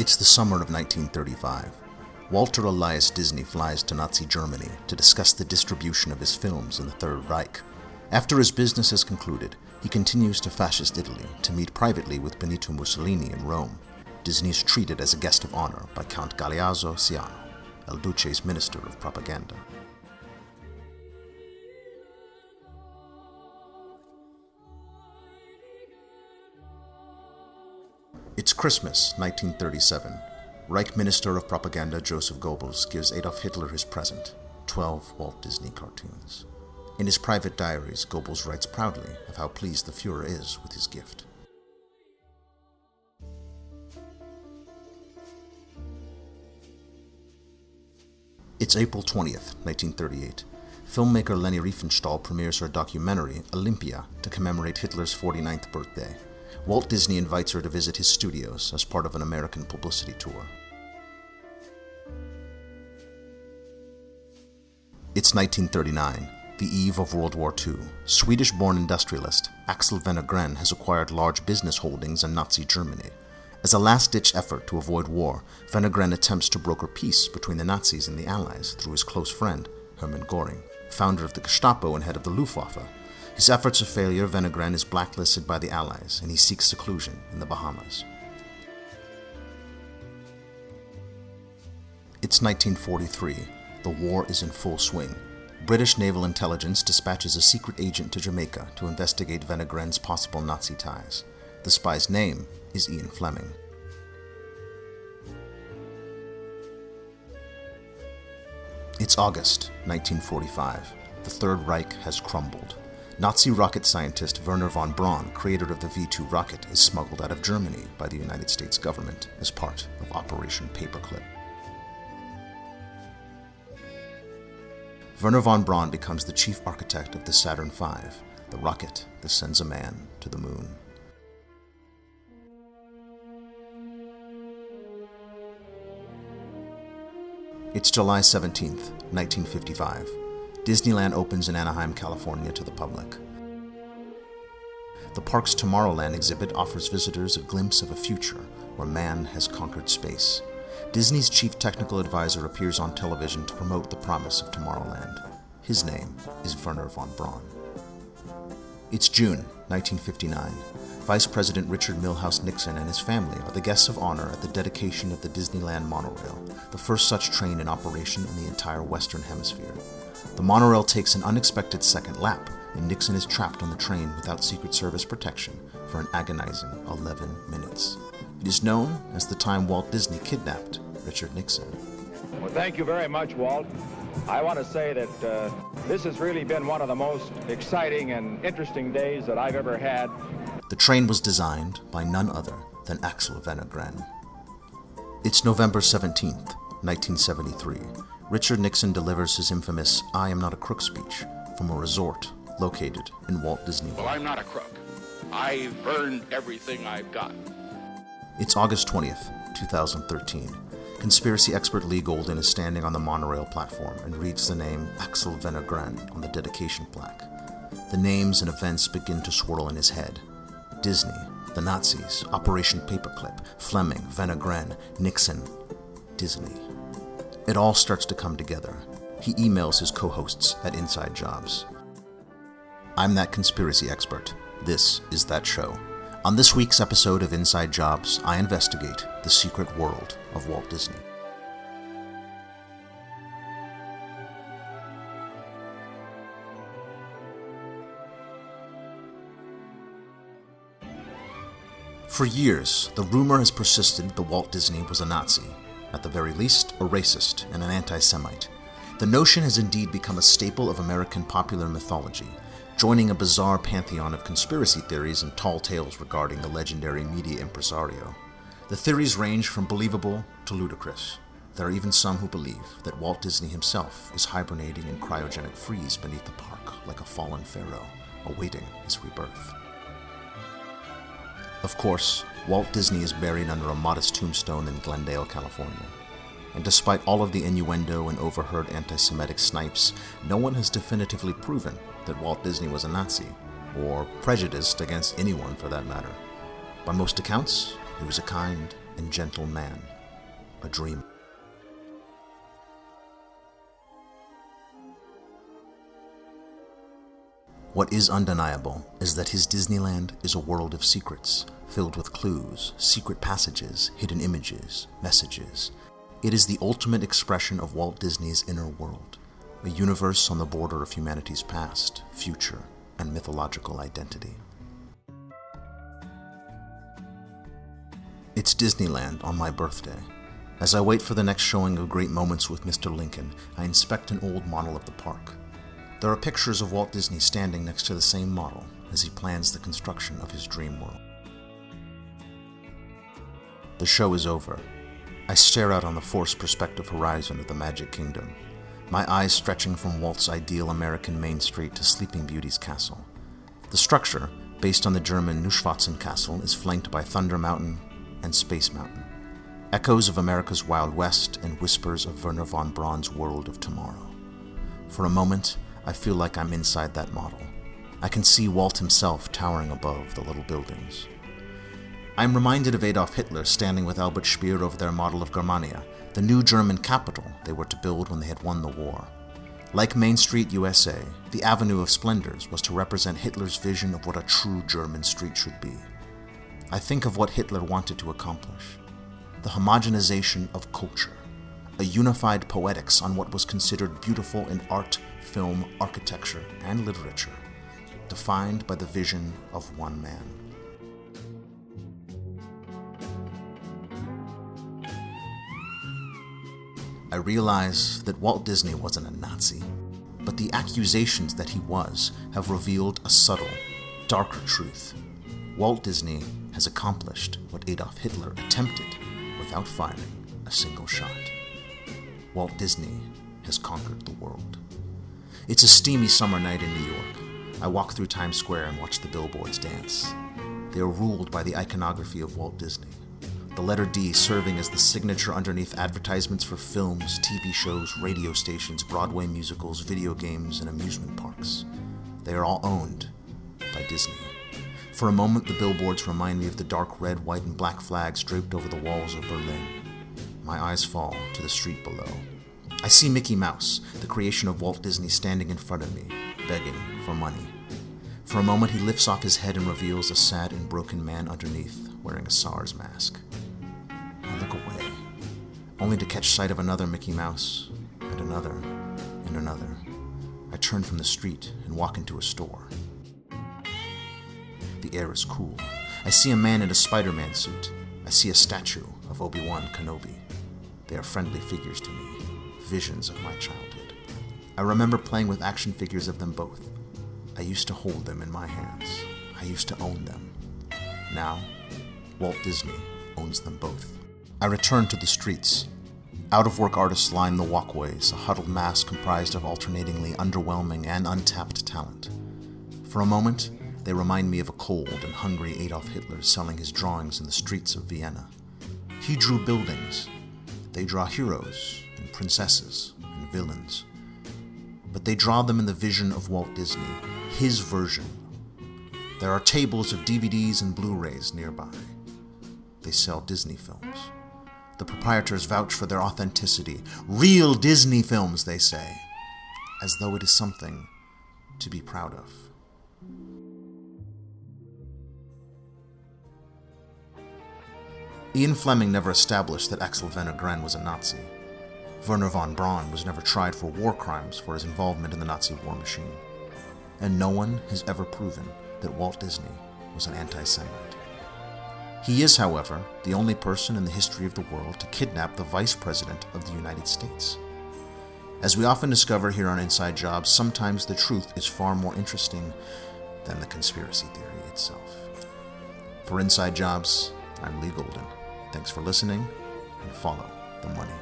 It's the summer of 1935. Walter Elias Disney flies to Nazi Germany to discuss the distribution of his films in the Third Reich. After his business is concluded, he continues to fascist Italy to meet privately with Benito Mussolini in Rome. Disney is treated as a guest of honor by Count Galeazzo Ciano, El Duce's Minister of Propaganda. Christmas, 1937. Reich Minister of Propaganda Joseph Goebbels gives Adolf Hitler his present 12 Walt Disney cartoons. In his private diaries, Goebbels writes proudly of how pleased the Fuhrer is with his gift. It's April 20th, 1938. Filmmaker Leni Riefenstahl premieres her documentary, Olympia, to commemorate Hitler's 49th birthday. Walt Disney invites her to visit his studios as part of an American publicity tour. It's 1939, the eve of World War II. Swedish born industrialist Axel Wenner-Gren has acquired large business holdings in Nazi Germany. As a last ditch effort to avoid war, Wenner-Gren attempts to broker peace between the Nazis and the Allies through his close friend, Hermann Göring, founder of the Gestapo and head of the Luftwaffe. His efforts are failure, Wenner-Gren is blacklisted by the Allies and he seeks seclusion in the Bahamas. It's 1943. The war is in full swing. British naval intelligence dispatches a secret agent to Jamaica to investigate Wenner-Gren's possible Nazi ties. The spy's name is Ian Fleming. It's August 1945. The Third Reich has crumbled. Nazi rocket scientist Wernher von Braun, creator of the V 2 rocket, is smuggled out of Germany by the United States government as part of Operation Paperclip. Wernher von Braun becomes the chief architect of the Saturn V, the rocket that sends a man to the moon. It's July 17th, 1955. Disneyland opens in Anaheim, California to the public. The park's Tomorrowland exhibit offers visitors a glimpse of a future where man has conquered space. Disney's chief technical advisor appears on television to promote the promise of Tomorrowland. His name is Wernher von Braun. It's June 1959. Vice President Richard Milhous Nixon and his family are the guests of honor at the dedication of the Disneyland monorail, the first such train in operation in the entire Western Hemisphere. The monorail takes an unexpected second lap, and Nixon is trapped on the train without Secret Service protection for an agonizing 11 minutes. It is known as the time Walt Disney kidnapped Richard Nixon. Well, thank you very much, Walt. I want to say that uh, this has really been one of the most exciting and interesting days that I've ever had. The train was designed by none other than Axel Wenner-Gren. It's November 17th, 1973. Richard Nixon delivers his infamous I am not a crook speech from a resort located in Walt Disney World. Well, I'm not a crook. I've earned everything I've got. It's August 20th, 2013. Conspiracy expert Lee Golden is standing on the monorail platform and reads the name Axel Wenner-Gren on the dedication plaque. The names and events begin to swirl in his head. Disney, the Nazis, Operation Paperclip, Fleming, Wenner-Gren, Nixon, Disney. It all starts to come together. He emails his co hosts at Inside Jobs. I'm that conspiracy expert. This is that show. On this week's episode of Inside Jobs, I investigate the secret world of Walt Disney. For years, the rumor has persisted that Walt Disney was a Nazi, at the very least, a racist and an anti Semite. The notion has indeed become a staple of American popular mythology, joining a bizarre pantheon of conspiracy theories and tall tales regarding the legendary media impresario. The theories range from believable to ludicrous. There are even some who believe that Walt Disney himself is hibernating in cryogenic freeze beneath the park like a fallen pharaoh, awaiting his rebirth. Of course, Walt Disney is buried under a modest tombstone in Glendale, California. And despite all of the innuendo and overheard anti Semitic snipes, no one has definitively proven that Walt Disney was a Nazi, or prejudiced against anyone for that matter. By most accounts, he was a kind and gentle man, a dream. What is undeniable is that his Disneyland is a world of secrets, filled with clues, secret passages, hidden images, messages. It is the ultimate expression of Walt Disney's inner world, a universe on the border of humanity's past, future, and mythological identity. It's Disneyland on my birthday. As I wait for the next showing of Great Moments with Mr. Lincoln, I inspect an old model of the park. There are pictures of Walt Disney standing next to the same model as he plans the construction of his dream world. The show is over. I stare out on the forced perspective horizon of the Magic Kingdom, my eyes stretching from Walt's ideal American Main Street to Sleeping Beauty's castle. The structure, based on the German Neuschwanstein Castle, is flanked by Thunder Mountain and Space Mountain, echoes of America's Wild West and whispers of Wernher von Braun's world of tomorrow. For a moment, I feel like I'm inside that model. I can see Walt himself towering above the little buildings. I'm reminded of Adolf Hitler standing with Albert Speer over their model of Germania, the new German capital they were to build when they had won the war. Like Main Street, USA, the Avenue of Splendors was to represent Hitler's vision of what a true German street should be. I think of what Hitler wanted to accomplish the homogenization of culture, a unified poetics on what was considered beautiful in art, film, architecture, and literature, defined by the vision of one man. I realize that Walt Disney wasn't a Nazi, but the accusations that he was have revealed a subtle, darker truth. Walt Disney has accomplished what Adolf Hitler attempted without firing a single shot. Walt Disney has conquered the world. It's a steamy summer night in New York. I walk through Times Square and watch the billboards dance. They are ruled by the iconography of Walt Disney. The letter D serving as the signature underneath advertisements for films, TV shows, radio stations, Broadway musicals, video games, and amusement parks. They are all owned by Disney. For a moment, the billboards remind me of the dark red, white, and black flags draped over the walls of Berlin. My eyes fall to the street below. I see Mickey Mouse, the creation of Walt Disney, standing in front of me, begging for money. For a moment, he lifts off his head and reveals a sad and broken man underneath, wearing a SARS mask. I look away, only to catch sight of another Mickey Mouse, and another, and another. I turn from the street and walk into a store. The air is cool. I see a man in a Spider Man suit. I see a statue of Obi Wan Kenobi. They are friendly figures to me visions of my childhood. I remember playing with action figures of them both. I used to hold them in my hands. I used to own them. Now, Walt Disney owns them both. I return to the streets. Out of work artists line the walkways, a huddled mass comprised of alternatingly underwhelming and untapped talent. For a moment, they remind me of a cold and hungry Adolf Hitler selling his drawings in the streets of Vienna. He drew buildings. They draw heroes, and princesses and villains. But they draw them in the vision of Walt Disney, his version. There are tables of DVDs and Blu rays nearby. They sell Disney films. The proprietors vouch for their authenticity. Real Disney films, they say, as though it is something to be proud of. Ian Fleming never established that Axel Wenner-Gren was a Nazi. Wernher von Braun was never tried for war crimes for his involvement in the Nazi war machine. And no one has ever proven that Walt Disney was an anti Semite. He is, however, the only person in the history of the world to kidnap the Vice President of the United States. As we often discover here on Inside Jobs, sometimes the truth is far more interesting than the conspiracy theory itself. For Inside Jobs, I'm Lee Golden. Thanks for listening and follow the money.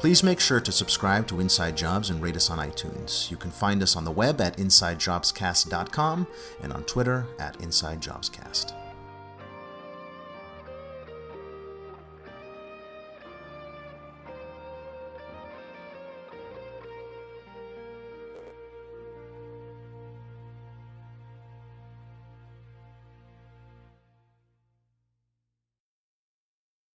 Please make sure to subscribe to Inside Jobs and rate us on iTunes. You can find us on the web at InsideJobsCast.com and on Twitter at InsideJobsCast.